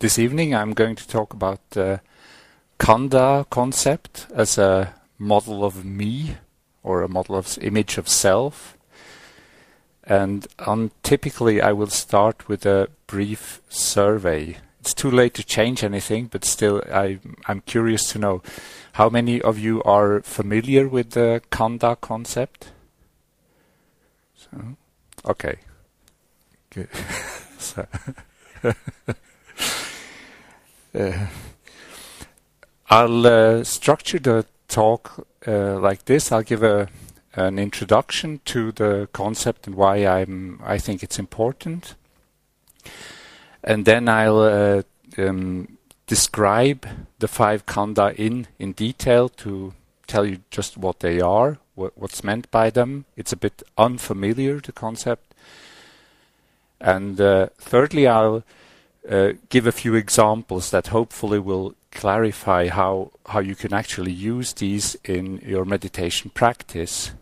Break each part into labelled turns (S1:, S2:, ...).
S1: this evening I'm going to talk about the Khandha concept as a model of me or a model of image of self. And untypically I will start with a brief survey. It's too late to change anything, but still I, I'm curious to know how many of you are familiar with the Khandha concept? So, okay. Good. so uh, I'll uh, structure the talk uh, like this. I'll give a an introduction to the concept and why I'm I think it's important, and then I'll uh, um, describe the five khandha in in detail to tell you just what they are, what, what's meant by them. It's a bit unfamiliar the concept, and uh, thirdly I'll uh, give a few examples that hopefully will clarify how how you can actually use these in your meditation practice.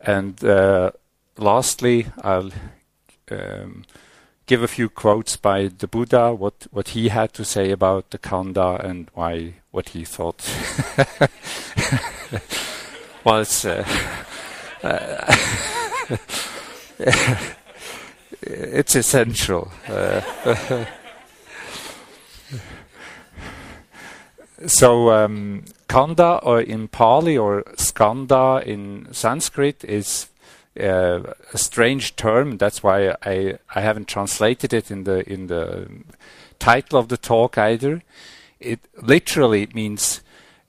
S1: And uh, lastly, I'll um, give a few quotes by the Buddha, what what he had to say about the Khandha and why what he thought. it's. Uh, uh, it's essential. Uh, so um, Khandha or in Pali or Skandha in Sanskrit is uh, a strange term. That's why I I haven't translated it in the in the title of the talk either. It literally means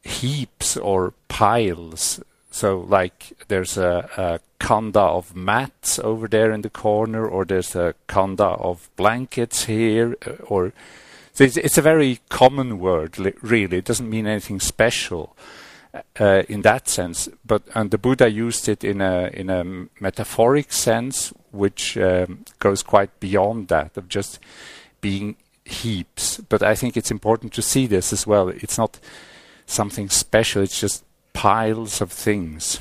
S1: heaps or piles. So like there's a, a khandha of mats over there in the corner, or there's a khandha of blankets here, uh, or so it's, it's, a very common word. Really, it doesn't mean anything special uh, in that sense. But and the Buddha used it in a in a metaphoric sense, which um, goes quite beyond that of just being heaps. But I think it's important to see this as well. It's not something special. It's just piles of things.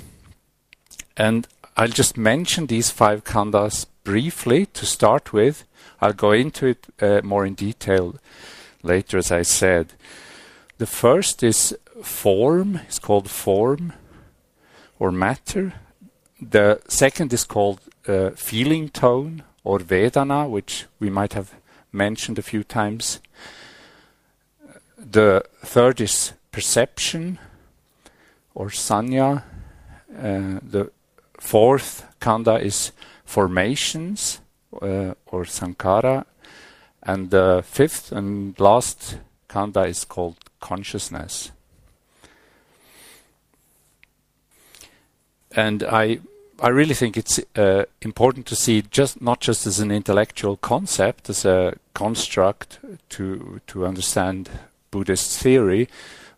S1: And I'll just mention these five khandhas briefly to start with. I'll go into it uh, more in detail later, as I said. The first is form, it's called form or matter. The second is called uh, feeling tone or Vedana, which we might have mentioned a few times. The third is perception or sanya. Uh, the fourth khandha is formations uh, or sankhara, and the fifth and last khandha is called consciousness. And I, I really think it's uh, important to see just not just as an intellectual concept, as a construct to to understand Buddhist theory,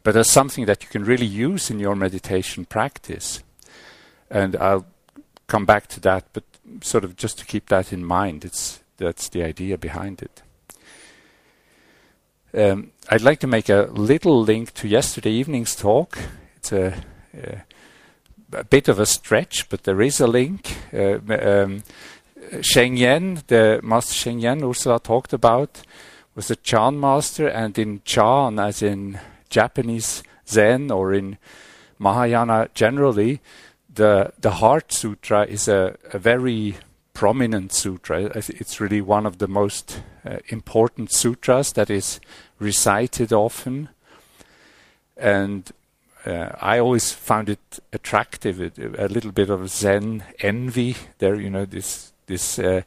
S1: but as something that you can really use in your meditation practice. And I'll come back to that, but sort of just to keep that in mind. It's that's the idea behind it. Um, I'd like to make a little link to yesterday evening's talk. It's a, a, a bit of a stretch, but there is a link. Uh, um, Sheng Yen, the Master Sheng Yen Ursula talked about, was a Chan master, and in Chan, as in Japanese Zen or in Mahayana generally, the the Heart Sutra is a, a very prominent sutra. It's really one of the most uh, important sutras that is recited often, and uh, I always found it attractive. It, a little bit of Zen envy there, you know, this this uh,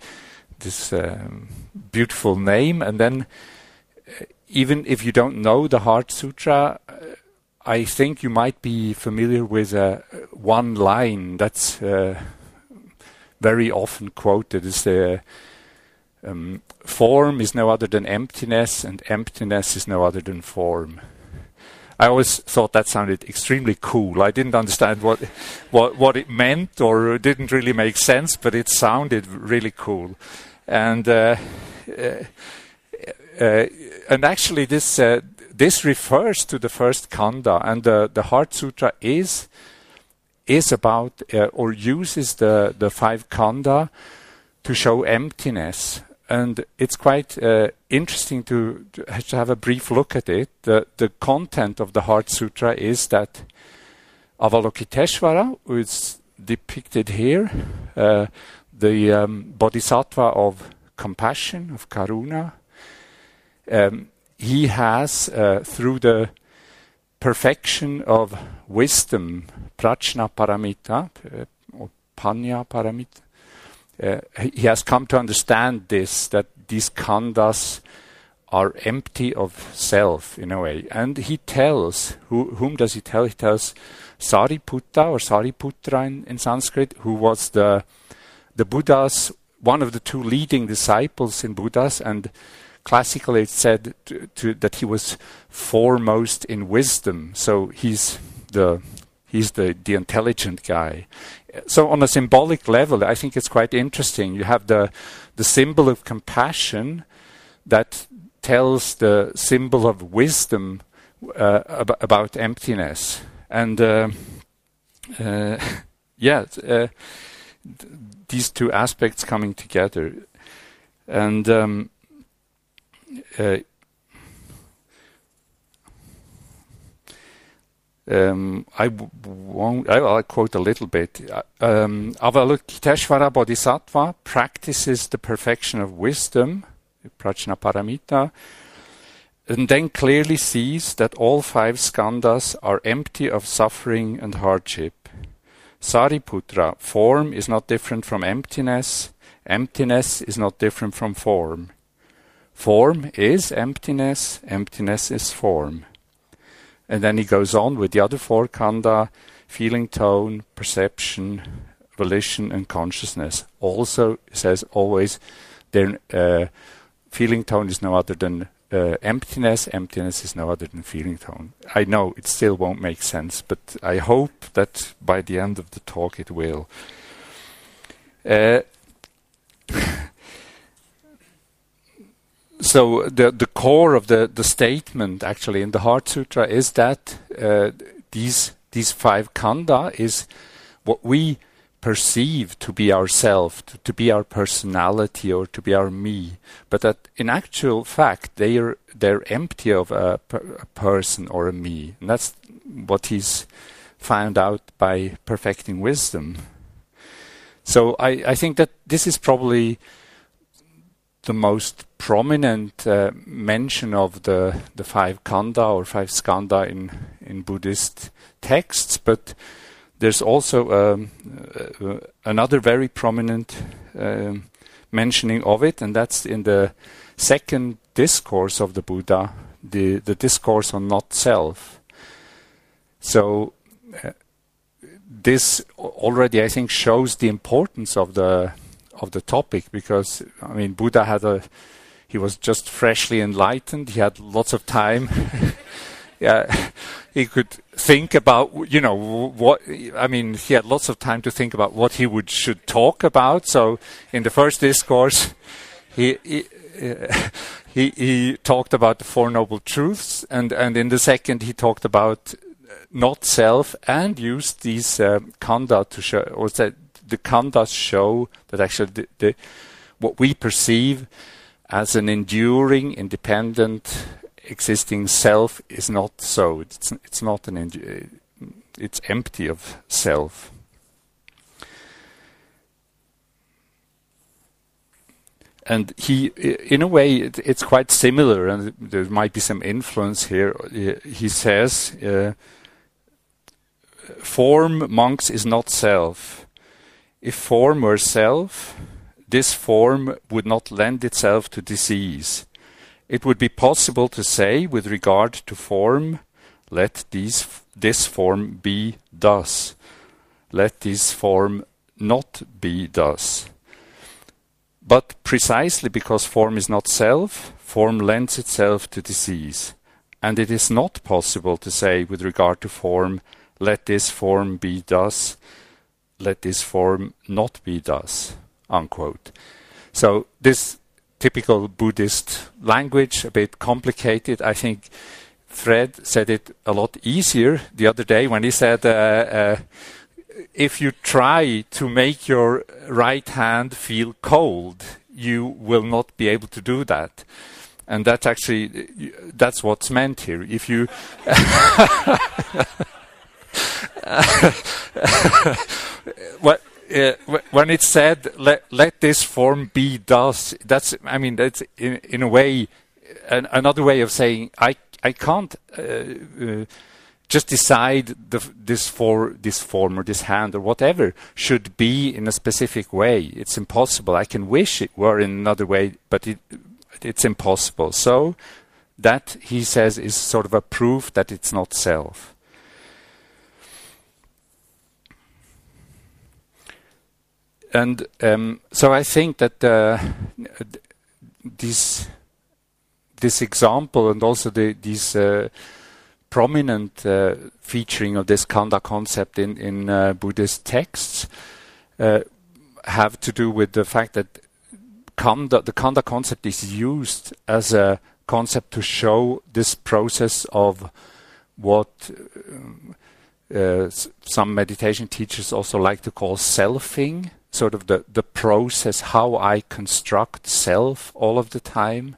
S1: this um, beautiful name, and then uh, even if you don't know the Heart Sutra, uh, I think you might be familiar with uh, one line that's uh, very often quoted is the um, form is no other than emptiness and emptiness is no other than form. I always thought that sounded extremely cool. I didn't understand what what what it meant or didn't really make sense, but it sounded really cool. And uh, uh, and actually, this uh, this refers to the first khandha, and the the Heart Sutra is is about uh, or uses the the five khandha to show emptiness. and it's quite uh, interesting to, to, have a brief look at it. The, the content of the Heart Sutra is that Avalokiteshvara, who is depicted here, uh, the um, bodhisattva of compassion, of karuna, um, he has, uh, through the perfection of wisdom, prajna paramita, uh, or panya paramita, uh, he has come to understand this, that these khandhas are empty of self in a way. And he tells, who, whom does he tell? He tells Sariputta or Sariputra in, in Sanskrit, who was the, the Buddha's, one of the two leading disciples in Buddha's, and classically it's said to, to, that he was foremost in wisdom. So he's the he's the, the intelligent guy. So on a symbolic level, I think it's quite interesting. You have the the symbol of compassion that tells the symbol of wisdom uh, ab- about emptiness, and uh, uh, yeah, uh, these two aspects coming together, and um, Um, I won't. I'll quote a little bit. Uh, um, Avalokiteshvara Bodhisattva practices the perfection of wisdom, Prajnaparamita, and then clearly sees that all five skandhas are empty of suffering and hardship. Sariputra, form is not different from emptiness, emptiness is not different from form. Form is emptiness, emptiness is form. And then he goes on with the other four khandha feeling, tone, perception, volition, and consciousness. Also says always their uh, feeling tone is no other than uh, emptiness. Emptiness is no other than feeling tone. I know it still won't make sense, but I hope that by the end of the talk it will. Uh, so the the core of the the statement actually in the Heart Sutra is that uh, these these five khandha is what we perceive to be ourself, to, to, be our personality or to be our me, but that in actual fact they are they're empty of a, a person or a me, and that's what he's found out by perfecting wisdom. So I, I think that this is probably the most prominent uh, mention of the the five khandha or five skandha in in Buddhist texts, but there's also um, uh, another very prominent um, mentioning of it, and that's in the second discourse of the Buddha, the the discourse on not self. So. Uh, this already, I think, shows the importance of the of the topic because I mean Buddha had a he was just freshly enlightened. He had lots of time. yeah, he could think about you know what I mean. He had lots of time to think about what he would should talk about. So in the first discourse, he. he he, he talked about the Four Noble Truths, and, and in the second he talked about not self and used these uh, khandha to show, or said the khandhas show that actually the, the, what we perceive as an enduring, independent, existing self is not so. It's, it's not an. it's empty of self. and he, in a way, it, it's quite similar, and there might be some influence here. He says, uh, "Form, monks, is not self. If form were self, this form would not lend itself to disease. It would be possible to say, with regard to form, let these, this form be thus. Let this form not be thus. But precisely because form is not self, form lends itself to disease. And it is not possible to say, with regard to form, let this form be thus, let this form not be thus, unquote. So this typical Buddhist language, a bit complicated. I think Fred said it a lot easier the other day when he said, uh, uh, if you try to make your right hand feel cold, you will not be able to do that. And that's actually that's what's meant here. If you what uh, when it said let, let this form be thus that's i mean that's in, in a way an, another way of saying i i can't uh, uh, just decide the, this for this form or this hand or whatever should be in a specific way. It's impossible. I can wish it were in another way but it it's impossible. So that he says is sort of a proof that it's not self and um, so I think that uh, this this example and also the, uh, prominent uh, featuring of this khandha concept in in uh, Buddhist texts uh, have to do with the fact that khandha, the khandha concept is used as a concept to show this process of what uh, some meditation teachers also like to call selfing sort of the, the process, how I construct self all of the time.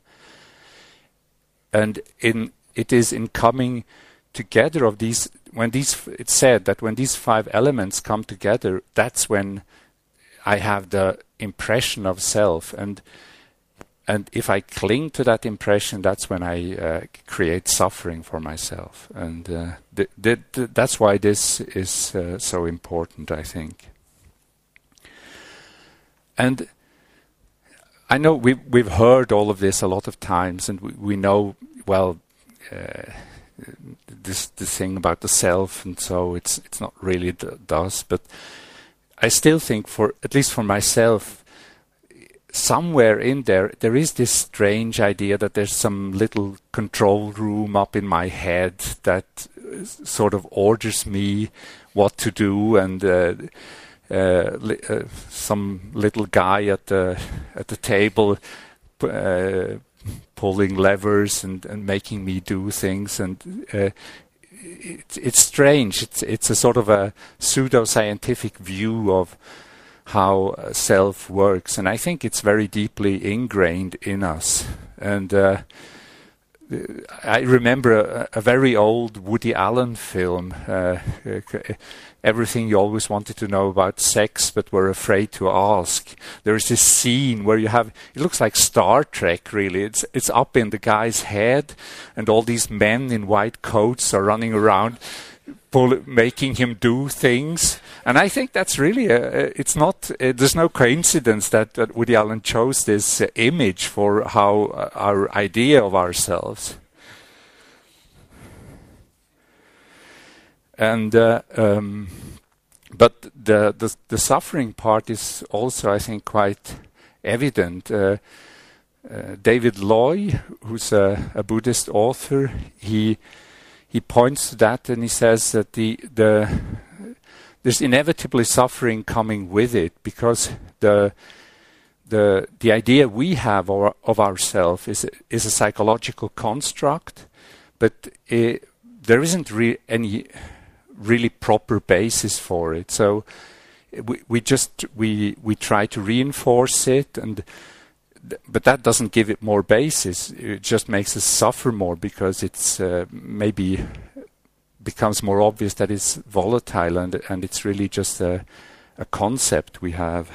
S1: And in it is in coming together of these when these it's said that when these five elements come together, that's when I have the impression of self and and if I cling to that impression, that's when I uh, create suffering for myself, and uh, th- th- th- that's why this is uh, so important, I think. And I know we've, we've heard all of this a lot of times, and we, we know, well, uh, this, this thing about the self, and so it's, it's not really the, does, but I still think, for at least for myself, somewhere in there, there is this strange idea that there's some little control room up in my head that sort of orders me what to do and uh, li- uh, some little guy at the at the table uh, pulling levers and, and making me do things. And it, it's strange. It's it's a sort of a pseudo scientific view of how self works. And I think it's very deeply ingrained in us. And uh, I remember a, a, very old Woody Allen film. Uh, everything you always wanted to know about sex but were afraid to ask. There is this scene where you have it looks like Star Trek really. It's it's up in the guy's head and all these men in white coats are running around pull, making him do things. And I think that's really a, it's not uh, there's no coincidence that, that Woody Allen chose this uh, image for how uh, our idea of ourselves. and uh, um, but the, the, the suffering part is also, I think, quite evident. Uh, uh, David Loy, who's a, a, Buddhist author, he he points to that and he says that the the there's inevitably suffering coming with it because the the the idea we have of, of ourselves is is a psychological construct, but it, there isn't re- any really proper basis for it. So we we just we we try to reinforce it and but that doesn't give it more basis. It just makes us suffer more because it's uh, maybe becomes more obvious that it's volatile and and it's really just a a concept we have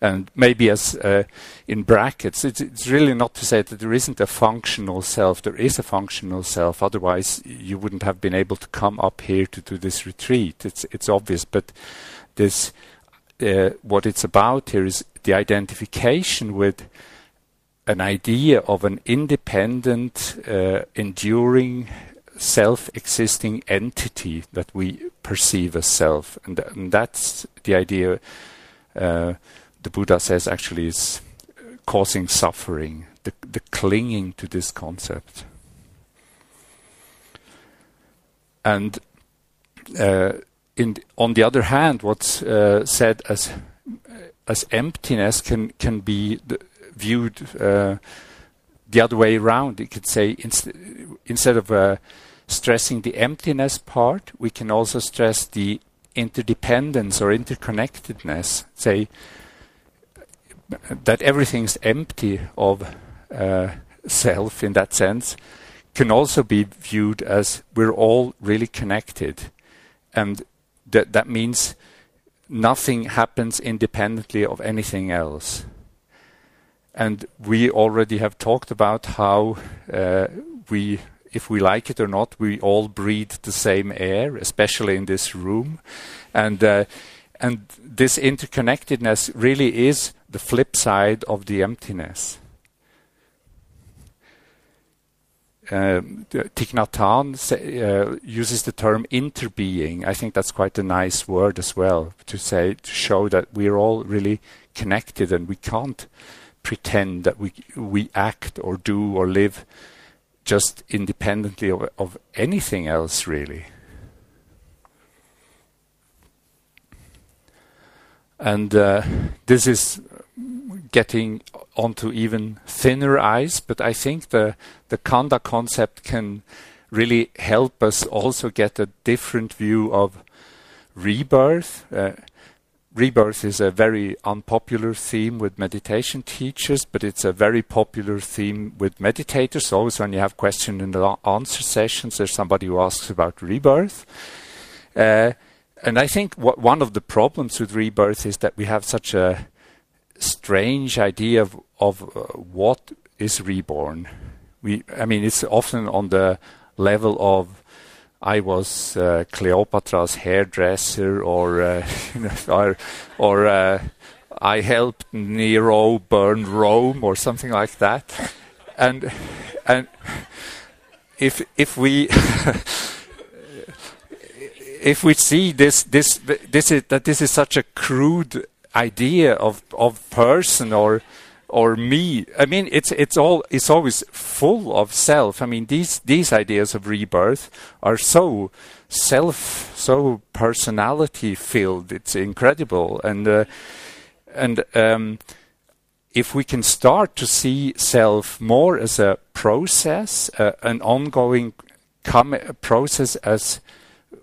S1: and maybe as uh, in brackets, it's, it's, really not to say that there isn't a functional self. There is a functional self. Otherwise, you wouldn't have been able to come up here to do this retreat. It's it's obvious, but this uh, what it's about here is the identification with an idea of an independent, uh, enduring, self-existing entity that we perceive as self, and, th- and that's the idea uh, the Buddha says actually is causing suffering, the, the clinging to this concept. And uh, in, on the other hand, what's uh, said as as emptiness can can be viewed uh, the other way around. You could say inst instead of uh, stressing the emptiness part, we can also stress the interdependence or interconnectedness. Say that everything's empty of uh, self in that sense can also be viewed as we're all really connected, and that that means nothing happens independently of anything else. And we already have talked about how uh, we, if we like it or not, we all breathe the same air, especially in this room, and uh, and this interconnectedness really is the flip side of the emptiness. Um, Thich Nhat Hanh uh, uses the term interbeing. I think that's quite a nice word as well to say to show that we're all really connected and we can't pretend that we we act or do or live just independently of, of anything else really. And uh, this is getting onto even thinner ice, but I think the the Khandha concept can really help us also get a different view of rebirth. Uh, rebirth is a very unpopular theme with meditation teachers, but it's a very popular theme with meditators. Always, when you have question and answer sessions, there's somebody who asks about rebirth. Uh, and I think what one of the problems with rebirth is that we have such a strange idea of, of uh, what is reborn. We, I mean, it's often on the level of I was uh, Cleopatra's hairdresser, or uh, or, or uh, I helped Nero burn Rome, or something like that. And and if if we if we see this this this is that this is such a crude idea of of person or or me. I mean, it's it's all it's always full of self. I mean, these these ideas of rebirth are so self, so personality filled. It's incredible, and uh, and um, if we can start to see self more as a process, uh, an ongoing process as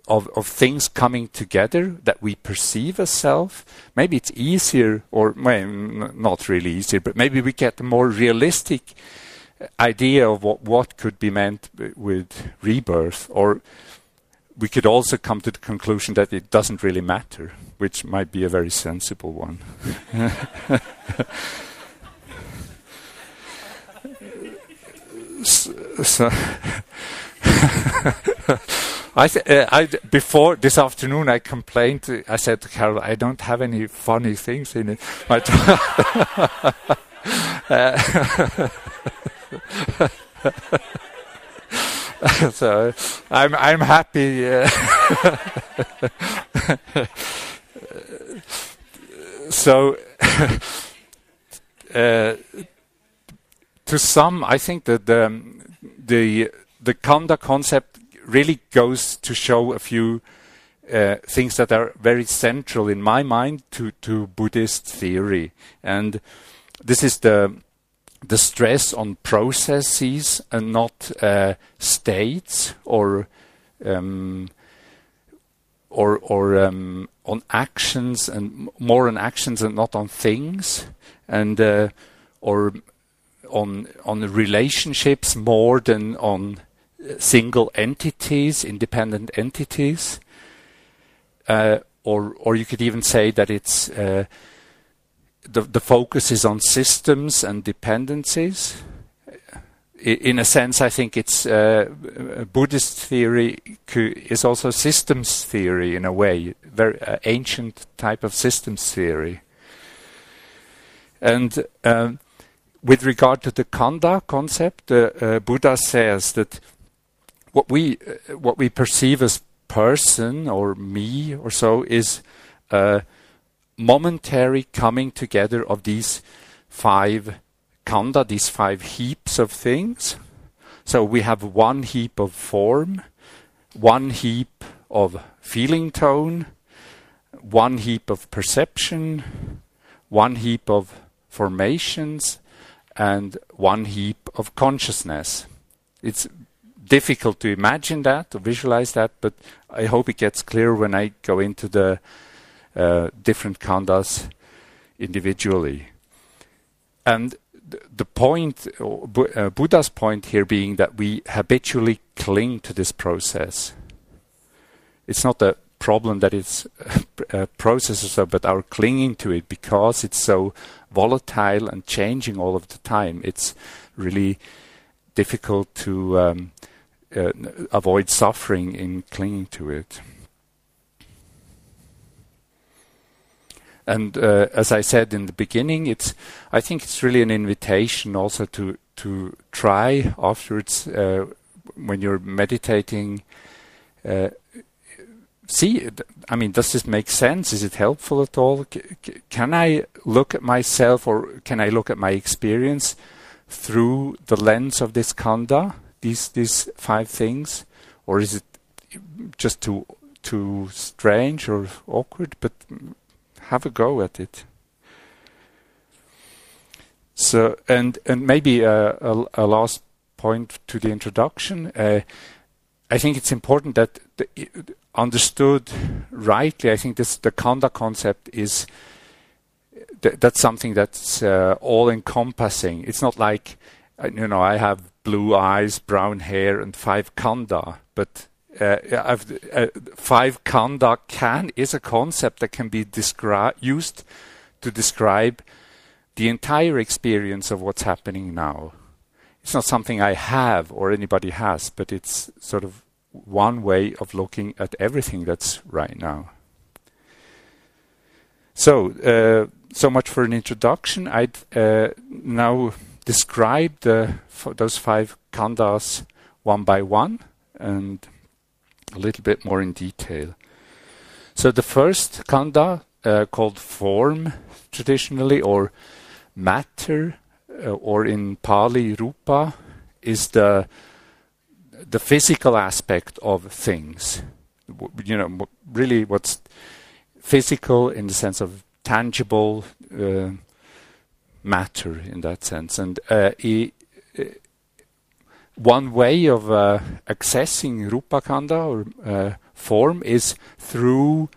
S1: of, of things coming together that we perceive as self, maybe it's easier, or well, not really easier, but maybe we get a more realistic idea of what, what could be meant with rebirth, or we could also come to the conclusion that it doesn't really matter, which might be a very sensible one. so, so I, th- uh, I before this afternoon I complained. I said to Carol, I don't have any funny things in it. But uh, so I'm I'm happy. Uh, so uh, to some, I think that the the the khandha concept really goes to show a few uh, things that are very central in my mind to, to Buddhist theory. And this is the the stress on processes and not uh, states or um, or or um, on actions and more on actions and not on things and uh, or on on relationships more than on single entities, independent entities, uh, or or you could even say that it's uh, the the focus is on systems and dependencies. In a sense, I think it's uh, Buddhist theory is also systems theory in a way, very uh, ancient type of systems theory. And um, with regard to the khandha concept, uh, Buddha says that what we uh, what we perceive as person or me or so is a momentary coming together of these five khandha, these five heaps of things. So we have one heap of form, one heap of feeling tone, one heap of perception, one heap of formations, and one heap of consciousness. It's difficult to imagine that, to visualize that, but I hope it gets clear when I go into the uh, different khandas individually. and the point, uh, Buddha's point here being that we habitually cling to this process. It's not a problem that it's a process or so, but our clinging to it because it's so volatile and changing all of the time. It's really difficult to um, uh, avoid suffering in clinging to it. And uh, as I said in the beginning, it's I think it's really an invitation also to to try afterwards uh, when you're meditating. Uh, see, I mean, does this make sense? Is it helpful at all? C can I look at myself, or can I look at my experience through the lens of this khandha? These these five things, or is it just too too strange or awkward? But have a go at it. So, and and maybe a, a, a last point to the introduction. Uh, I think it's important that the, understood rightly. I think this the khandha concept is th that's something that's uh, all encompassing. It's not like uh, you know I have blue eyes, brown hair, and five khandha, but uh, uh, five khandha can is a concept that can be used to describe the entire experience of what's happening now. It's not something I have or anybody has, but it's sort of one way of looking at everything that's right now. So, uh, so much for an introduction. I'd uh, now describe the, those five khandhas one by one and a little bit more in detail. So the first khandha, uh, called form traditionally, or matter, uh, or in Pali rupa, is the the physical aspect of things. You know, really, what's physical in the sense of tangible uh, matter in that sense, and uh, one way of uh, accessing Rupa Khandha or uh, form is through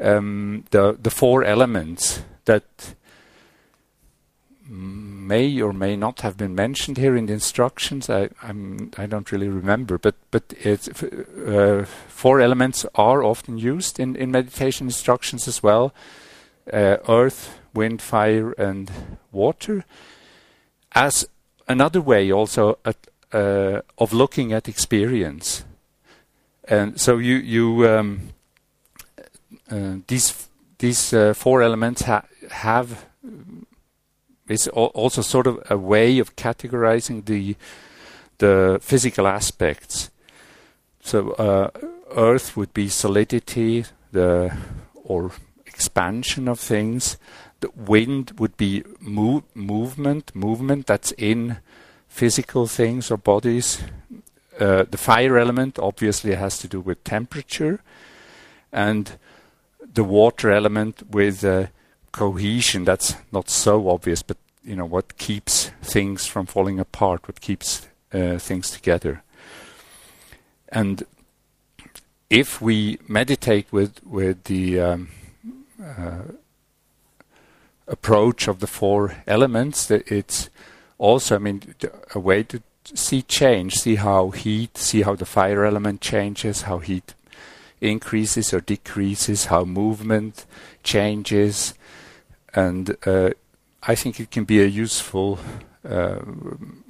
S1: um, the the four elements that may or may not have been mentioned here in the instructions. I I'm, I do not really remember, but but uh, four elements are often used in in meditation instructions as well: uh, earth, wind, fire, and water. As another way, also at uh, of looking at experience. And so you you um, uh, these these uh, four elements ha have is also sort of a way of categorizing the the physical aspects. So uh, Earth would be solidity, the or expansion of things. The wind would be move, movement, movement that's in physical things or bodies. Uh, the fire element obviously has to do with temperature, and the water element with uh, cohesion. That's not so obvious, but you know what keeps things from falling apart, what keeps uh, things together. And if we meditate with with the um, uh, approach of the four elements, it's also, I mean, a way to see change, see how heat, see how the fire element changes, how heat increases or decreases, how movement changes, and uh, I think it can be a useful uh,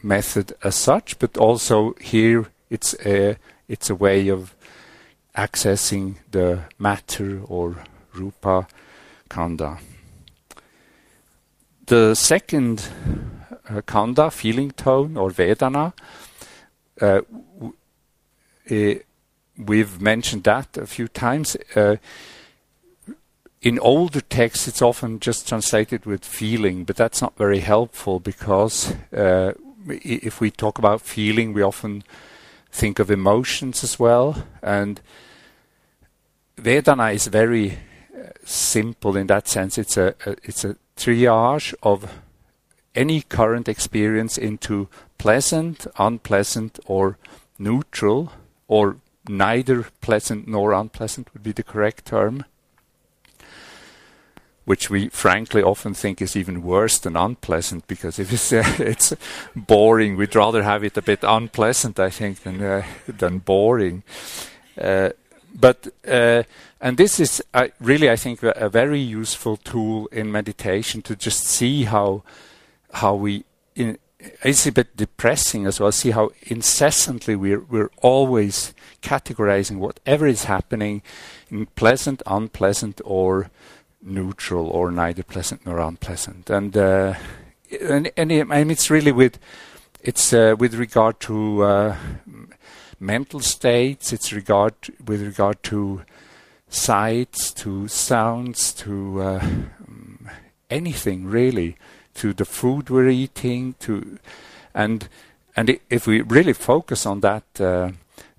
S1: method as such. But also here, it's a it's a way of accessing the matter or rupa khandha. The second uh, khandha, feeling tone, or Vedana. Uh, uh, we've mentioned that a few times. in older texts, it's often just translated with feeling, but that's not very helpful because if we talk about feeling, we often think of emotions as well. And Vedana is very uh, simple in that sense. It's a, a, it's a triage of any current experience into pleasant, unpleasant, or neutral, or neither pleasant nor unpleasant would be the correct term. which we frankly often think is even worse than unpleasant because if it's, uh, it's boring, we'd rather have it a bit unpleasant, I think, than uh, than boring. Uh, but uh, and this is really, I think, a, very useful tool in meditation to just see how how we. In, it's a bit depressing as well. See how incessantly we're we're always categorizing whatever is happening in pleasant, unpleasant, or neutral or neither pleasant nor unpleasant. And uh, and, and I mean, it's really with it's uh, with regard to uh, mental states. It's regard with regard to sights, to sounds, to uh, anything really, to the food we're eating, to and and if we really focus on that uh,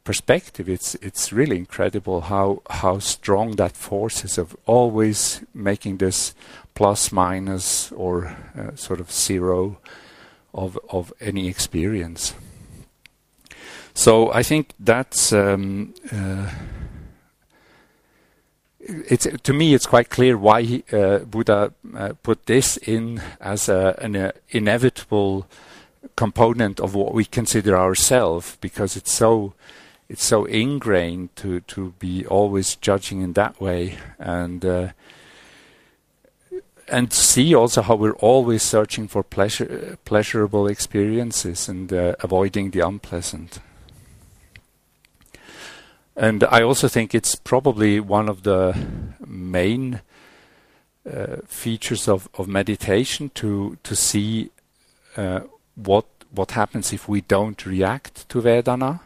S1: perspective, it's it's really incredible how how strong that force is of always making this plus minus or uh, sort of zero of of any experience. So I think that's um, uh, it's to me it's quite clear why he, uh, Buddha uh, put this in as a, an uh, inevitable component of what we consider ourselves because it's so it's so ingrained to to be always judging in that way. And uh, and see also how we're always searching for pleasure pleasurable experiences and uh, avoiding the unpleasant and I also think it's probably one of the main uh, features of, of meditation to to see uh, what what happens if we don't react to Vedana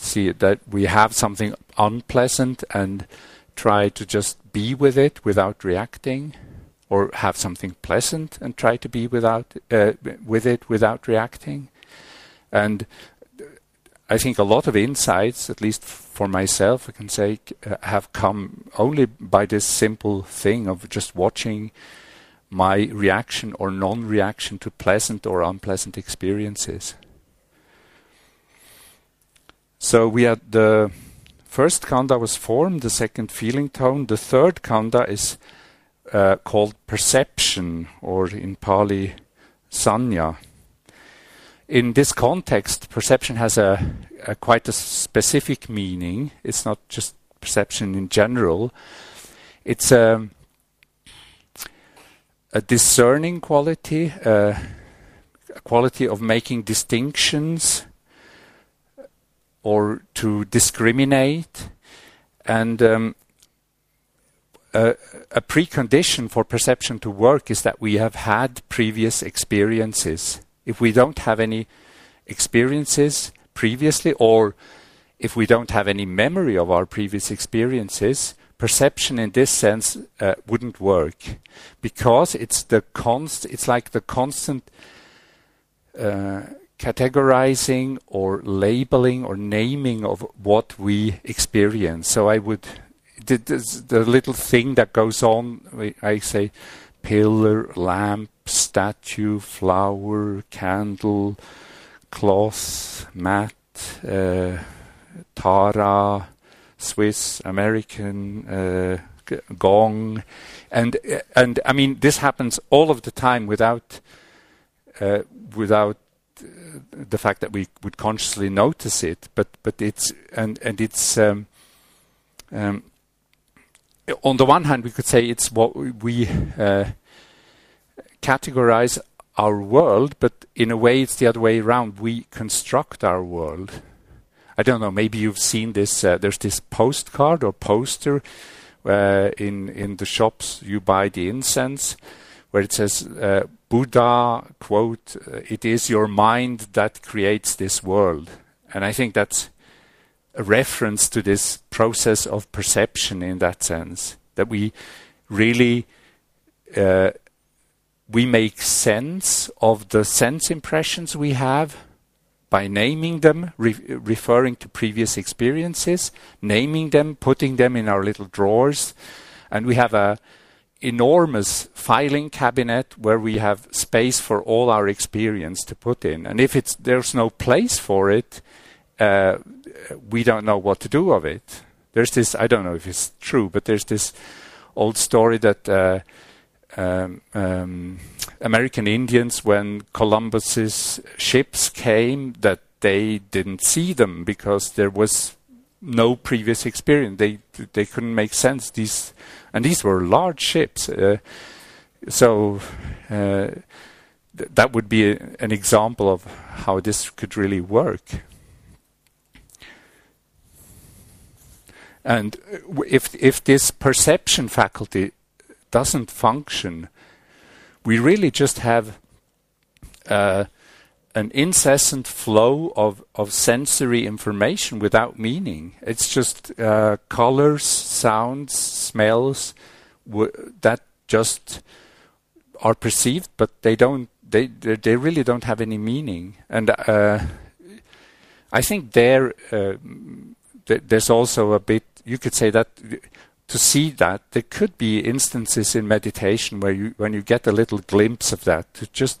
S1: see that we have something unpleasant and try to just be with it without reacting, or have something pleasant and try to be without uh, with it without reacting. And I think a lot of insights, at least for myself, I can say, uh, have come only by this simple thing of just watching my reaction or non-reaction to pleasant or unpleasant experiences. So we had the first khandha was form, the second feeling tone, the third khandha is uh, called perception, or in Pali, sanya. In this context, perception has a, a quite a specific meaning. It's not just perception in general. It's a, um, a discerning quality, uh, a quality of making distinctions or to discriminate. And um, a, a, precondition for perception to work is that we have had previous experiences. If we don't have any experiences previously, or if we don't have any memory of our previous experiences, perception in this sense uh, wouldn't work because it's the const. It's like the constant uh, categorizing or labeling or naming of what we experience. So I would the, the, the little thing that goes on. I say pillar, lamp, statue, flower, candle, cloth, mat, uh, Tara, Swiss, American, uh, gong, and and I mean this happens all of the time without uh, without the fact that we would consciously notice it, but but it's and and it's um, um, on the one hand we could say it's what we uh, categorize our world, but in a way it's the other way around. We construct our world. I don't know. Maybe you've seen this. Uh, there's this postcard or poster uh, in in the shops you buy the incense, where it says uh, Buddha, quote, uh, it is your mind that creates this world. And I think that's a reference to this process of perception in that sense, that we really uh, we make sense of the sense impressions we have by naming them, re referring to previous experiences, naming them, putting them in our little drawers, and we have a enormous filing cabinet where we have space for all our experience to put in. And if it's there's no place for it, uh, we don't know what to do of it. There's this I don't know if it's true, but there's this old story that uh, um, um, American Indians when Columbus's ships came that they didn't see them because there was no previous experience. They they couldn't make sense. These and these were large ships. Uh, so uh, th- that would be a, an example of how this could really work. And uh, if if this perception faculty doesn't function, we really just have uh, an incessant flow of, of sensory information without meaning. It's just uh, colors, sounds, smells that just are perceived, but they don't. They they really don't have any meaning. And uh, I think there uh, th- there's also a bit. You could say that to see that there could be instances in meditation where you when you get a little glimpse of that to just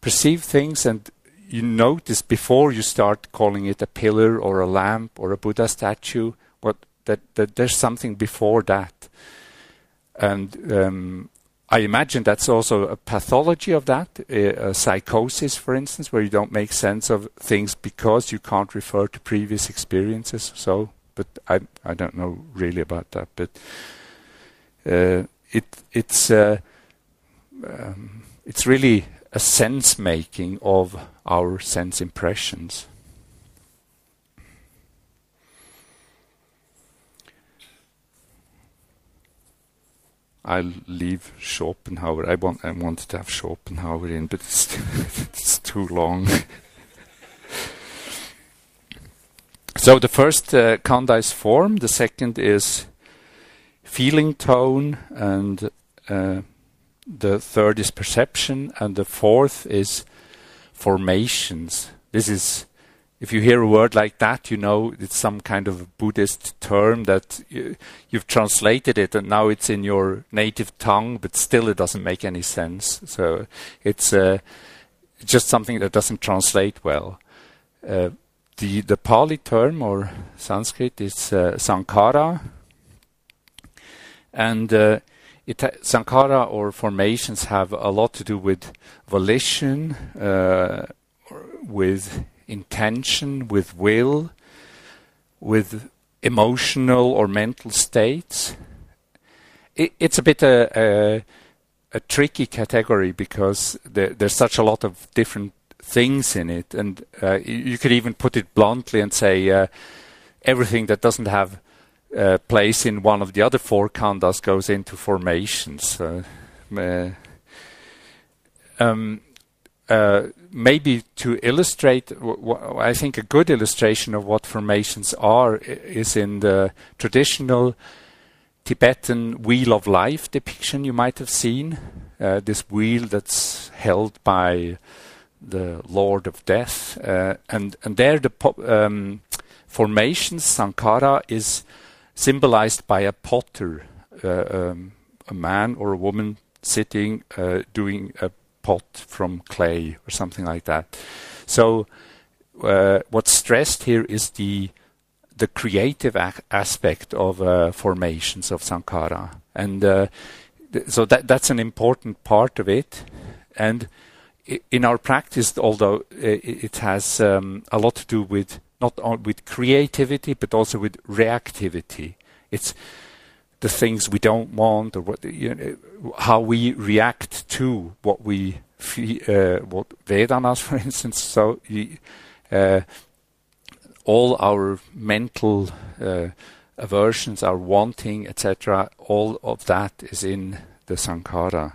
S1: perceive things and you notice before you start calling it a pillar or a lamp or a Buddha statue what that, that there's something before that and um, I imagine that's also a pathology of that, a, a, psychosis, for instance, where you don't make sense of things because you can't refer to previous experiences. So but I I don't know really about that. But uh, it it's uh, um, it's really a sense making of our sense impressions. I'll leave Schopenhauer. I want I wanted to have Schopenhauer in, but it's, it's too long. So the first uh, khandha is form, the second is feeling tone, and uh, the third is perception, and the fourth is formations. This is, if you hear a word like that, you know it's some kind of Buddhist term that you, you've translated it, and now it's in your native tongue, but still it doesn't make any sense. So it's uh, just something that doesn't translate well. Uh, the, the Pali term or Sanskrit is uh, sankhara, and uh, it sankhara or formations have a lot to do with volition, uh, with intention, with will, with emotional or mental states. It, it's a bit a, a, a tricky category because there, there's such a lot of different things in it, and uh, you could even put it bluntly and say uh, everything that doesn't have uh, place in one of the other four khandhas goes into formations. Uh, um, uh, maybe to illustrate, I think a good illustration of what formations are is in the traditional Tibetan wheel of life depiction you might have seen. Uh, this wheel that's held by the Lord of Death, uh, and and there the um, formation sankhara is symbolized by a potter, uh, um, a man or a woman sitting uh, doing a pot from clay or something like that. So uh, what's stressed here is the the creative aspect of uh, formations of sankhara, and uh, th- so that that's an important part of it, and in our practice, although it has um, a lot to do with not only with creativity but also with reactivity. It's the things we don't want, or what you know, how we react to what we uh, what Vedanas, for instance. So uh, all our mental uh, aversions, our wanting, etc., all of that is in the sankhara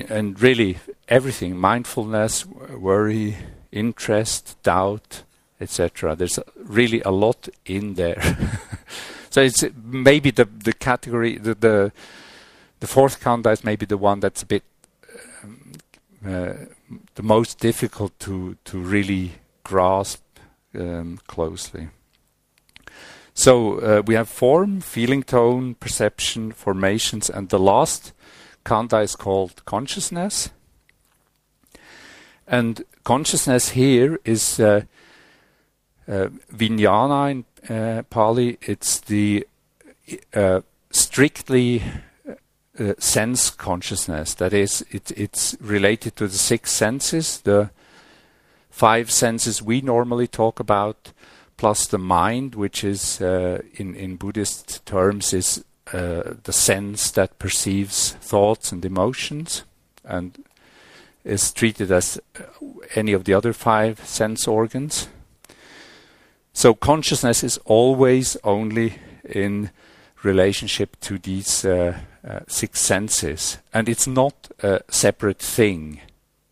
S1: and really everything mindfulness, worry, interest, doubt, etc. There's really a lot in there. so it's maybe the the category the the, the fourth khandha is maybe the one that's a bit um, uh, the most difficult to to really grasp um, closely. So uh, we have form, feeling tone, perception, formations, and the last Khandha is called consciousness. And consciousness here is uh, uh, vijnana in uh, Pali. It's the uh, strictly uh, sense consciousness. That is, it, it's related to the six senses, the five senses we normally talk about, plus the mind, which is, uh, in, in Buddhist terms, is uh, the sense that perceives thoughts and emotions and is treated as any of the other five sense organs. So consciousness is always only in relationship to these uh, uh, six senses, and it's not a separate thing.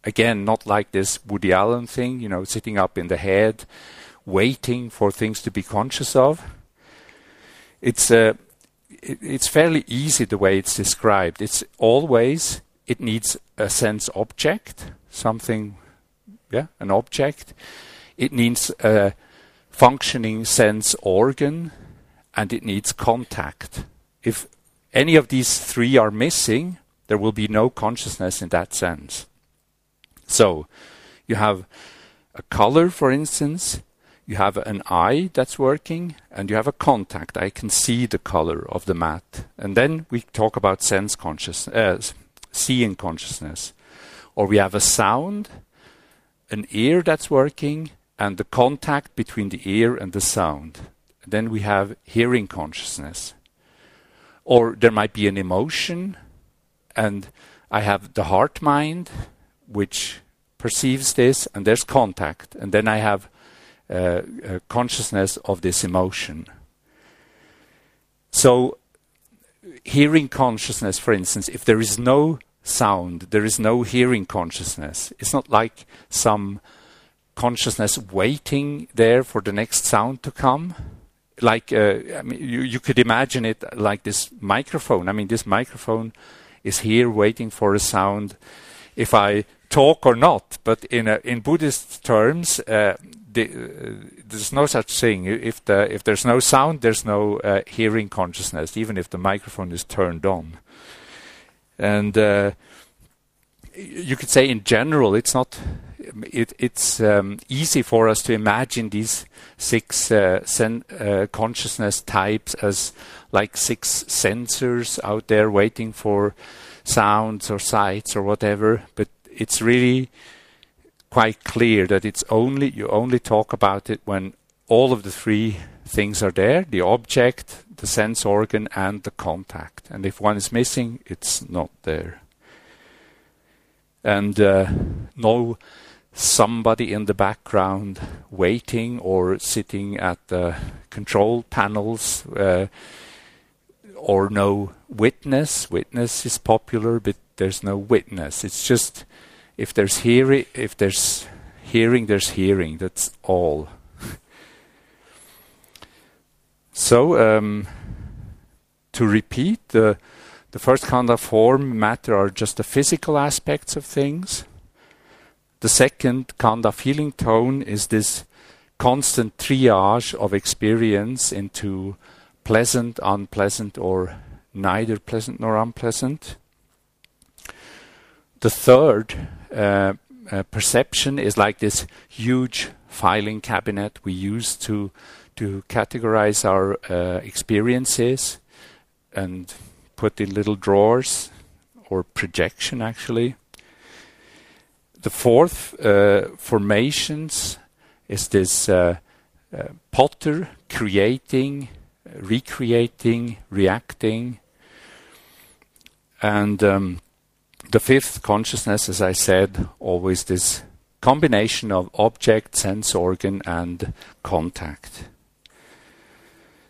S1: Again, not like this Woody Allen thing, you know, sitting up in the head, waiting for things to be conscious of. It's uh, it, it's fairly easy the way it's described. It's always it needs a sense object, something, yeah, an object. It needs a functioning sense organ, and it needs contact. If any of these three are missing, there will be no consciousness in that sense. So, you have a color, for instance, you have an eye that's working, and you have a contact. I can see the color of the mat. And then we talk about sense consciousness, uh, seeing consciousness. Or we have a sound, an ear that's working, and the contact between the ear and the sound. Then we have hearing consciousness. Or there might be an emotion, and I have the heart mind, which perceives this, and there's contact. And then I have uh, uh, consciousness of this emotion. So, hearing consciousness, for instance, if there is no sound, there is no hearing consciousness. It's not like some consciousness waiting there for the next sound to come. Like uh, I mean, you, you could imagine it like this microphone. I mean, this microphone is here waiting for a sound. If I talk or not, but in a, in Buddhist terms, uh, the, uh, there's no such thing. If the if there's no sound, there's no uh, hearing consciousness, even if the microphone is turned on. And uh, you could say, in general, it's not. It, it's um, easy for us to imagine these six uh, sen- uh, consciousness types as like six sensors out there waiting for sounds or sights or whatever. But it's really quite clear that it's only you only talk about it when all of the three things are there the object the sense organ and the contact. And if one is missing it's not there. And uh, no somebody in the background waiting or sitting at the control panels uh, or no witness. Witness is popular but there's no witness. It's just if there's hearing, if there's hearing, there's hearing. That's all. so um, to repeat, the the first kind of form matter are just the physical aspects of things. The second kind of feeling tone is this constant triage of experience into pleasant, unpleasant, or neither pleasant nor unpleasant. The third perception is like this huge filing cabinet we use to to categorize our uh, experiences and put in little drawers or projection actually. The fourth uh, formations is this uh, uh, potter creating, recreating, reacting, and um, the fifth consciousness, as I said, always this combination of object, sense organ, and contact.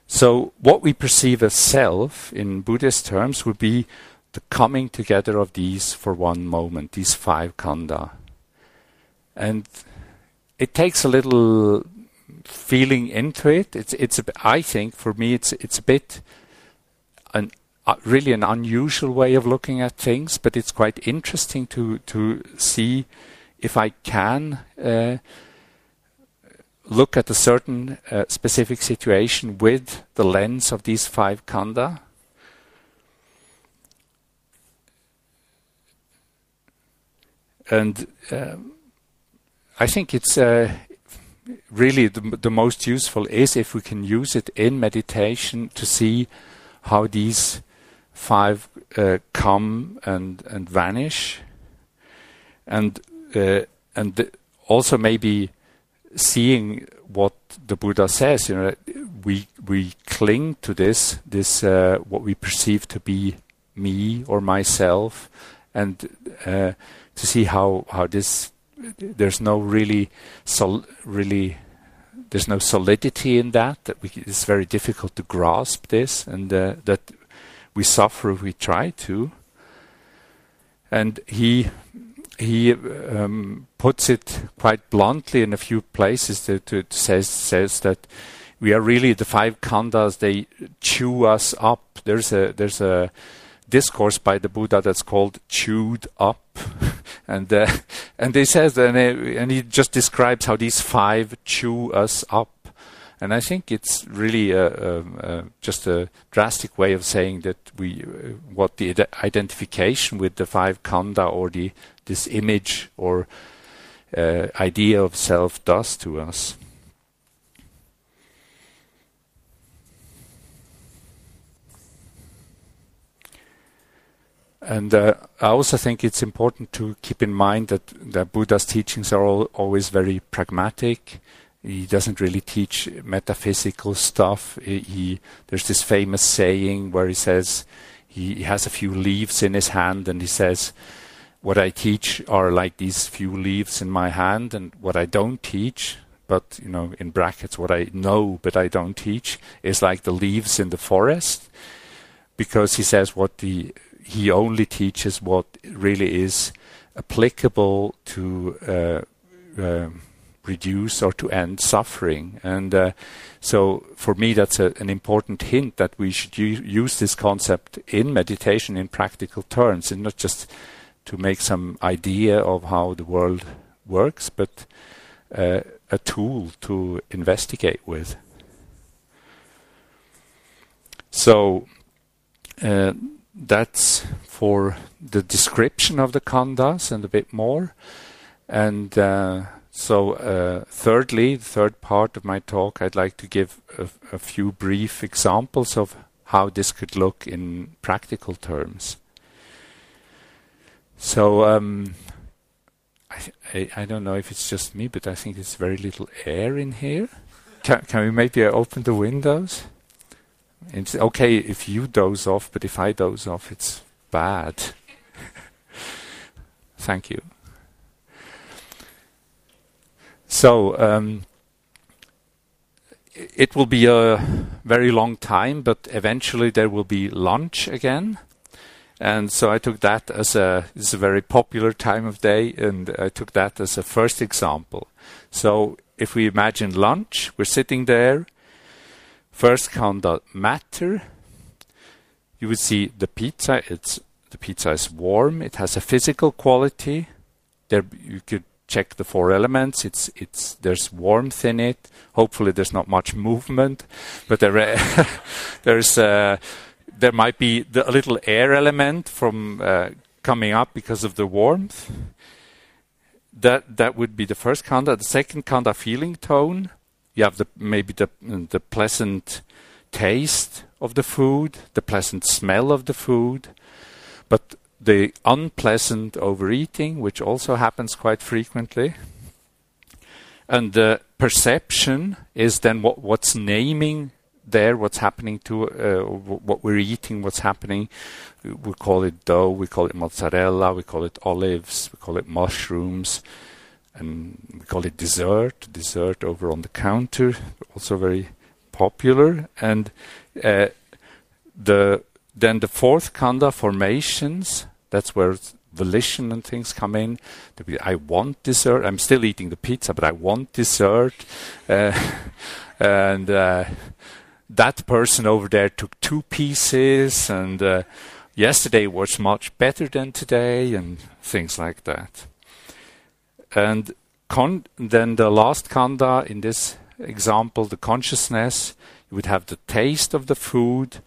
S1: So, what we perceive as self in Buddhist terms would be the coming together of these for one moment, these five khandha. And it takes a little feeling into it. It's, it's I think, for me, it's, it's a bit an really an unusual way of looking at things, but it's quite interesting to to see if I can uh, look at a certain uh, specific situation with the lens of these five khandha. And uh, I think it's uh, really the, the most useful is if we can use it in meditation to see how these five uh, come and and vanish, and uh, and also maybe seeing what the Buddha says. You know, we we cling to this this uh, what we perceive to be me or myself, and uh, to see how how this there's no really sol- really there's no solidity in that that we, it's very difficult to grasp this and uh, that we suffer if we try to. And he he um, puts it quite bluntly in a few places that it says says that we are really the five khandhas they chew us up. There's a there's a discourse by the Buddha that's called chewed up. And uh, and he says and, and he just describes how these five chew us up and I think it's really a, a, just a drastic way of saying that we uh, what the identification with the five khandha or the this image or uh, idea of self does to us. And uh, I also think it's important to keep in mind that, that Buddha's teachings are all, always very pragmatic. He doesn't really teach metaphysical stuff. He, he, there's this famous saying where he says he, has a few leaves in his hand and he says, what I teach are like these few leaves in my hand, and what I don't teach, but you know, in brackets, what I know but I don't teach, is like the leaves in the forest, because he says what the he only teaches what really is applicable to uh, uh, reduce or to end suffering, and uh, so for me that's a, an important hint that we should use this concept in meditation in practical terms, and not just to make some idea of how the world works, but uh, a tool to investigate with. So uh, that's for the description of the khandhas and a bit more. And uh, so, uh, thirdly, the third part of my talk, I'd like to give a, a few brief examples of how this could look in practical terms. So um, I, I, I don't know if it's just me, but I think there's very little air in here. Can, can we maybe open the windows? It's okay if you doze off, but if I doze off, it's bad. Thank you. So um, it will be a very long time, but eventually there will be lunch again. And so I took that as a, it's a very popular time of day, and I took that as a first example. So if we imagine lunch, we're sitting there, first come the matter, you would see the pizza, it's, the pizza is warm, it has a physical quality, there you could check the four elements. It's it's there's warmth in it. Hopefully, there's not much movement, but there there's uh, there might be the, a little air element from uh, coming up because of the warmth. That that would be the first khandha. The second khandha, feeling tone. You have the maybe the the pleasant taste of the food, the pleasant smell of the food, but the unpleasant overeating, which also happens quite frequently. And the perception is then what, what's naming there, what's happening to uh, what we're eating, what's happening. We call it dough, we call it mozzarella, we call it olives, we call it mushrooms, and we call it dessert. Dessert over on the counter, also very popular. And uh, the then the fourth khandha formations. That's where volition and things come in. I want dessert. I'm still eating the pizza, but I want dessert. Uh, and uh, that person over there took two pieces and uh, yesterday was much better than today and things like that. And con- then the last khandha in this example, the consciousness, you would have the taste of the food,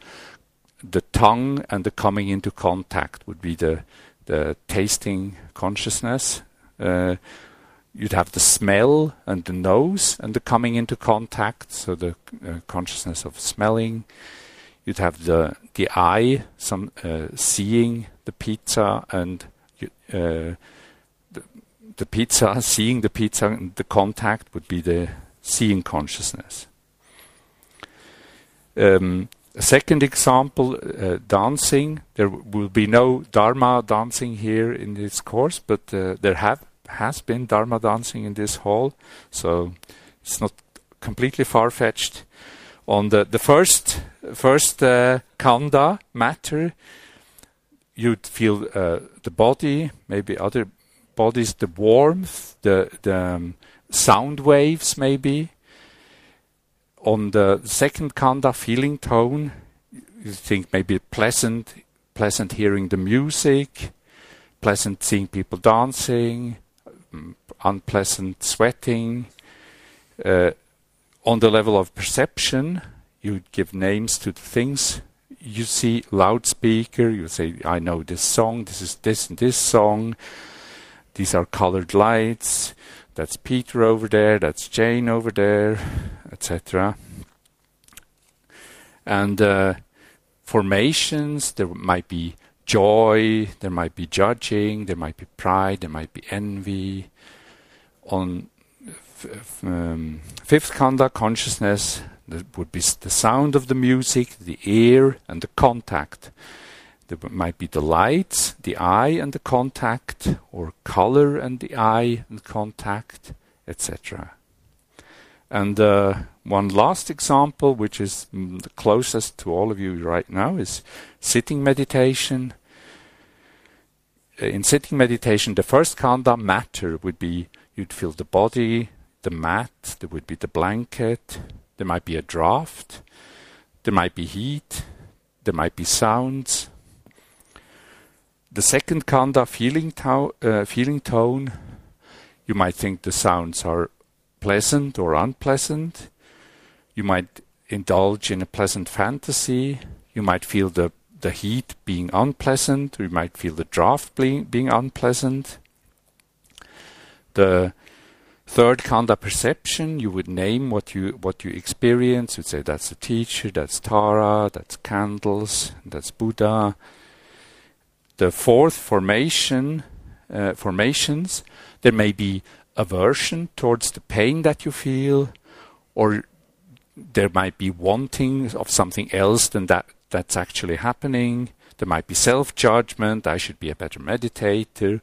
S1: the tongue, and the coming into contact would be the the tasting consciousness. Uh, you'd have the smell and the nose and the coming into contact, so the uh, consciousness of smelling. you'd have the the eye, some uh, seeing the pizza, and uh, the, the pizza, seeing the pizza, and the contact would be the seeing consciousness. Um, second example, uh, dancing. There will be no Dharma dancing here in this course, but uh, there have has been Dharma dancing in this hall, so it's not completely far fetched. On the the first first uh, khandha matter, you'd feel uh, the body, maybe other bodies, the warmth, the the um, sound waves, maybe on the second khandha feeling tone, you think maybe pleasant, pleasant hearing the music, pleasant seeing people dancing, um, unpleasant sweating. Uh, on the level of perception, you give names to the things you see. Loudspeaker, you say, I know this song, this is this and this song. These are colored lights. That's Peter over there, that's Jane over there etc. And uh, formations, there might be joy, there might be judging, there might be pride, there might be envy. On um, fifth khandha, consciousness, there would be the sound of the music, the ear, and the contact. There might be the lights, the eye, and the contact, or color and the eye and contact, etc. And uh, one last example, which is mm, the closest to all of you right now, is sitting meditation. Uh, in sitting meditation, the first khandha matter would be you'd feel the body, the mat, there would be the blanket, there might be a draft, there might be heat, there might be sounds. The second khandha feeling, to- uh, feeling tone, you might think the sounds are pleasant or unpleasant. You might indulge in a pleasant fantasy. You might feel the, the heat being unpleasant, you might feel the draft being, being unpleasant. The third khandha perception, you would name what you what you experience. You'd say that's the teacher, that's Tara, that's candles, that's Buddha. The fourth formation, uh, formations, there may be aversion towards the pain that you feel, or there might be wanting of something else than that that's actually happening. There might be self judgment, I should be a better meditator.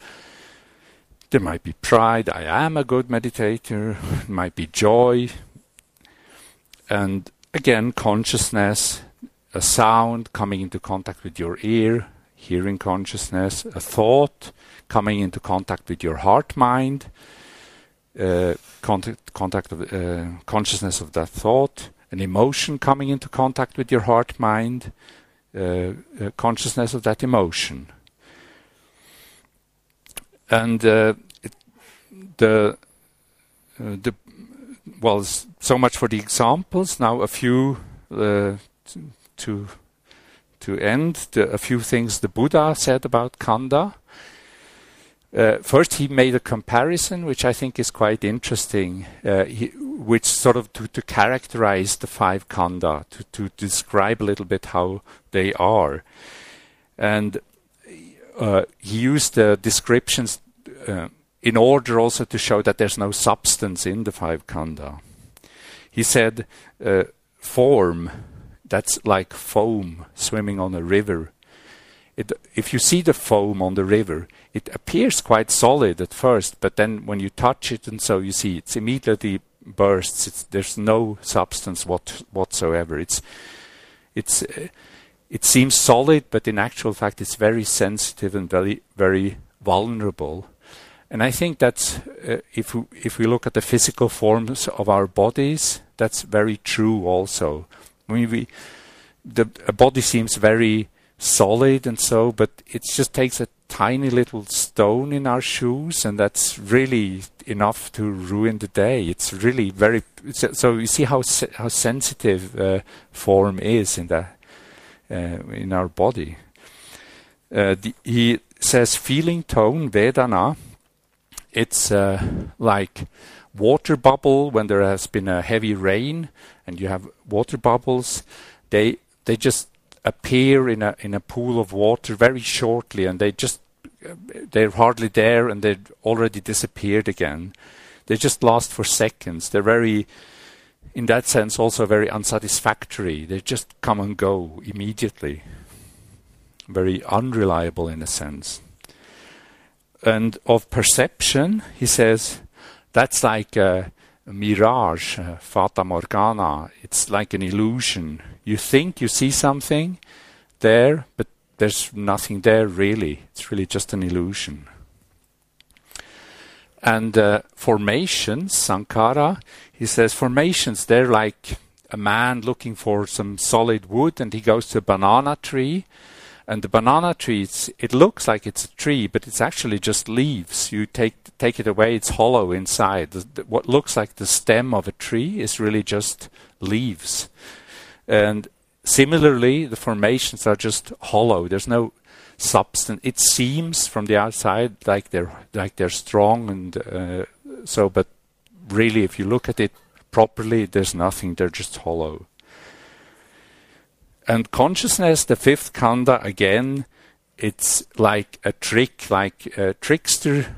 S1: There might be pride, I am a good meditator. There might be joy. And again, consciousness, a sound coming into contact with your ear, hearing consciousness, a thought coming into contact with your heart mind, uh, contact, contact of uh, consciousness of that thought, an emotion coming into contact with your heart mind, uh, consciousness of that emotion. And it, the the well, so much for the examples. Now a few uh, to to end. The, a few things the Buddha said about khandha. Uh, first, he made a comparison, which I think is quite interesting, uh, he, which sort of to, to, characterize the five khandha, to, to, describe a little bit how they are. And uh, he used the descriptions uh, in order also to show that there's no substance in the five khandha. He said, uh, form, that's like foam swimming on a river. It, if you see the foam on the river, it appears quite solid at first, but then when you touch it and so you see it's immediately bursts. It's, there's no substance what, whatsoever. It's it's uh, it seems solid, but in actual fact, it's very sensitive and very very vulnerable. And I think that's uh, if we, if we look at the physical forms of our bodies, that's very true also. I mean, we the a body seems very solid and so, but it just takes a tiny little stone in our shoes, and that's really enough to ruin the day. It's really very so. You see how how sensitive uh, form is in the uh, in our body. Uh, the, he says feeling tone Vedana. It's uh, like water bubble when there has been a heavy rain and you have water bubbles. They they just appear in a in a pool of water very shortly, and they just they're hardly there, and they've already disappeared again. They just last for seconds. They're very, in that sense, also very unsatisfactory. They just come and go immediately. Very unreliable in a sense. And of perception, he says, that's like a, mirage, a fata morgana. It's like an illusion. You think you see something there, but there's nothing there really. It's really just an illusion. And uh, formations, Sankhara, he says formations, they're like a man looking for some solid wood and he goes to a banana tree. And the banana tree, it looks like it's a tree, but it's actually just leaves. You take take it away, it's hollow inside. The, the, what looks like the stem of a tree is really just leaves. And Similarly, the formations are just hollow. There's no substance. It seems from the outside like they're like they're strong and uh, so, but really, if you look at it properly, there's nothing. They're just hollow. And consciousness, the fifth khandha, again, it's like a trick, like a trickster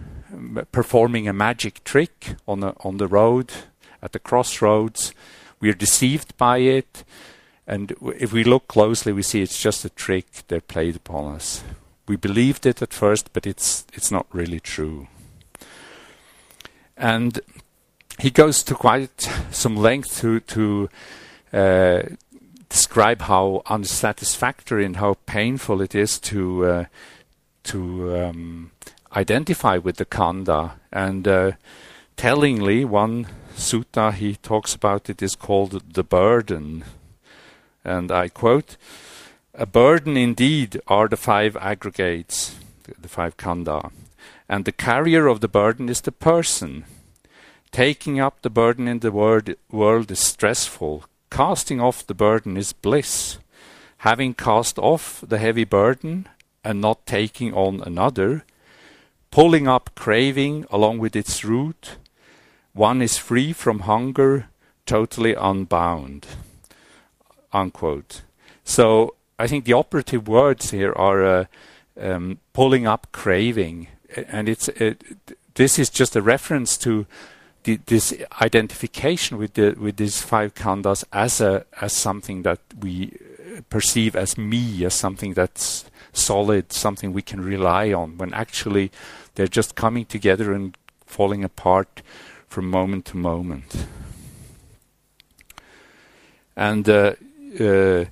S1: performing a magic trick on a, on the road at the crossroads. We're deceived by it. And if we look closely, we see it's just a trick they played upon us. We believed it at first, but it's it's not really true. And he goes to quite some length to to uh, describe how unsatisfactory and how painful it is to uh, to um, identify with the khandha. And uh, tellingly, one sutta he talks about it is called the burden and I quote, A burden indeed are the five aggregates, the five khandha, and the carrier of the burden is the person. Taking up the burden in the word, world is stressful. Casting off the burden is bliss. Having cast off the heavy burden and not taking on another, pulling up craving along with its root, one is free from hunger, totally unbound unquote. So I think the operative words here are uh, um, pulling up craving, and it's it, this is just a reference to the, this identification with the with these five khandhas as a as something that we perceive as me, as something that's solid, something we can rely on. When actually they're just coming together and falling apart from moment to moment. And uh, uh,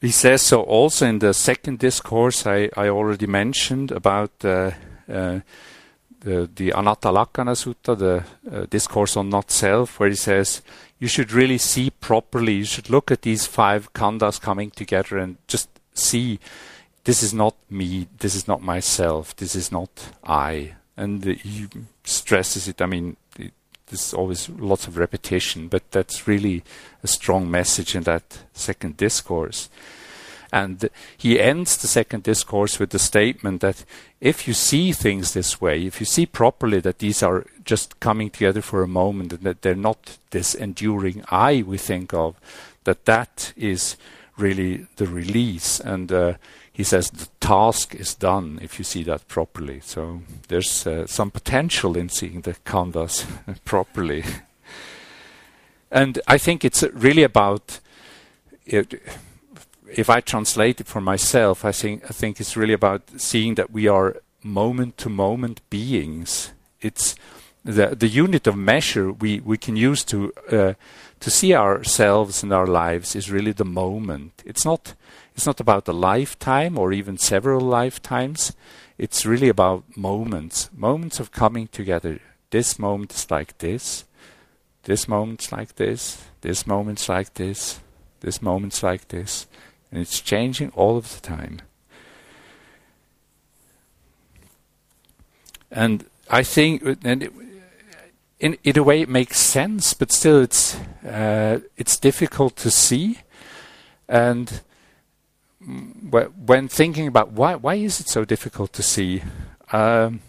S1: he says so also in the second discourse I, I already mentioned about uh, uh, the, the Sutta, the uh, discourse on not self, where he says you should really see properly, you should look at these five khandhas coming together and just see this is not me, this is not myself, this is not I. And he stresses it, I mean, there's always lots of repetition, but that's really a strong message in that second discourse. And he ends the second discourse with the statement that if you see things this way, if you see properly that these are just coming together for a moment and that they're not this enduring I we think of, that that is really the release. And uh, he says the task is done if you see that properly. So there's uh, some potential in seeing the khandhas properly. And I think it's really about, it, if I translate it for myself, I think, I think it's really about seeing that we are moment to moment beings. It's the, the unit of measure we, we can use to, uh, to see ourselves and our lives is really the moment. It's not it's not about a lifetime or even several lifetimes. It's really about moments, moments of coming together. This moment is like this, this moment's like this, this moment's like this, this moment's like this. And it's changing all of the time. And I think, and it, in in a way, it makes sense, but still, it's uh, it's difficult to see. And when thinking about why why is it so difficult to see, um,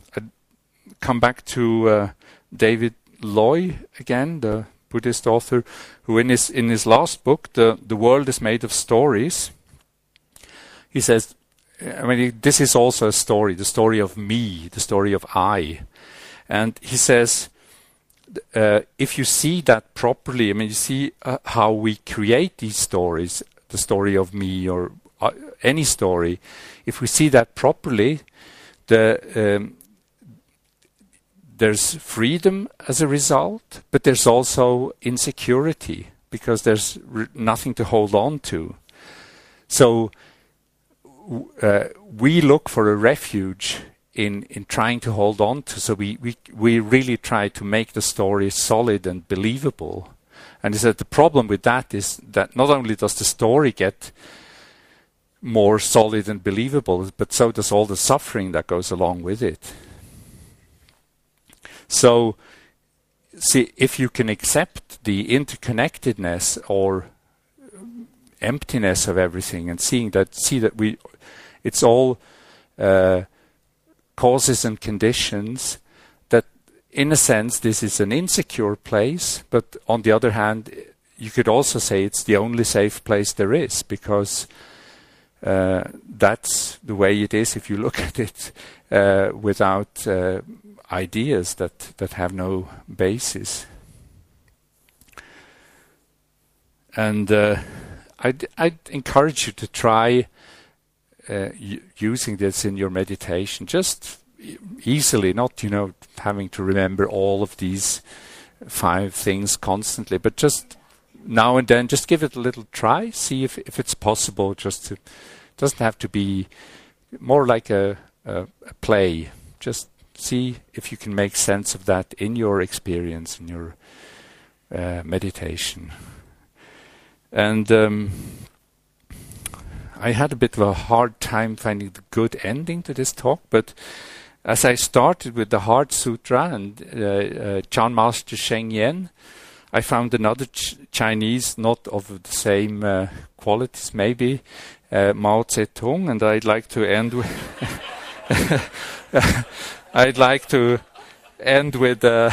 S1: come back to uh, David Loy again, the Buddhist author, who in his in his last book, the the world is made of stories. He says, I mean, this is also a story, the story of me, the story of I. And he says, uh, if you see that properly, I mean, you see uh, how we create these stories, the story of me or uh, any story. If we see that properly, the um, there's freedom as a result, but there's also insecurity because there's nothing to hold on to. So Uh, we look for a refuge in in trying to hold on to. So we really try to make the story solid and believable. And he said the problem with that is that not only does the story get more solid and believable, but so does all the suffering that goes along with it. So, see, if you can accept the interconnectedness or emptiness of everything and seeing that, see that we, it's all uh, causes and conditions that in a sense this is an insecure place but on the other hand you could also say it's the only safe place there is because uh, that's the way it is if you look at it uh, without uh, ideas that, that have no basis. And uh, I'd, I'd encourage you to try uh, using this in your meditation, just easily, not you know having to remember all of these five things constantly, but just now and then, just give it a little try, see if if it's possible. Just to doesn't have to be more like a, a, a play. Just see if you can make sense of that in your experience, in your uh, meditation. And um, I had a bit of a hard time finding the good ending to this talk, but as I started with the Heart Sutra and uh, uh, Chan Master Sheng Yen, I found another ch- Chinese, not of the same uh, qualities, maybe uh, Mao Zedong, and I'd like to end with. I'd like to end with uh,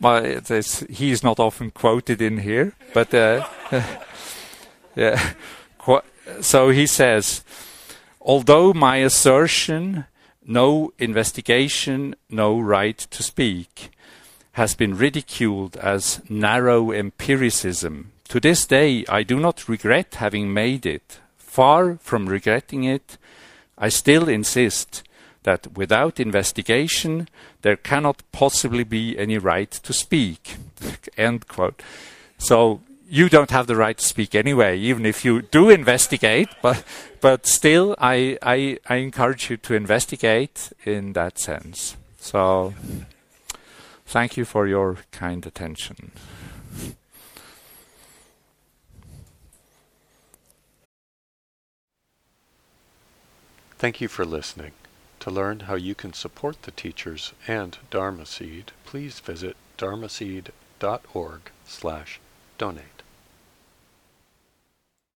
S1: my. he's not often quoted in here, but uh, yeah. So he says, although my assertion no investigation, no right to speak, has been ridiculed as narrow empiricism. To this day, I do not regret having made it. Far from regretting it, I still insist that without investigation, there cannot possibly be any right to speak. End quote. So you don't have the right to speak anyway, even if you do investigate. But but still, I I, I encourage you to investigate in that sense. So thank you for your kind attention.
S2: Thank you for listening. To learn how you can support the teachers and Dharma Seed, please visit dharma dharmaseed.org slash donate.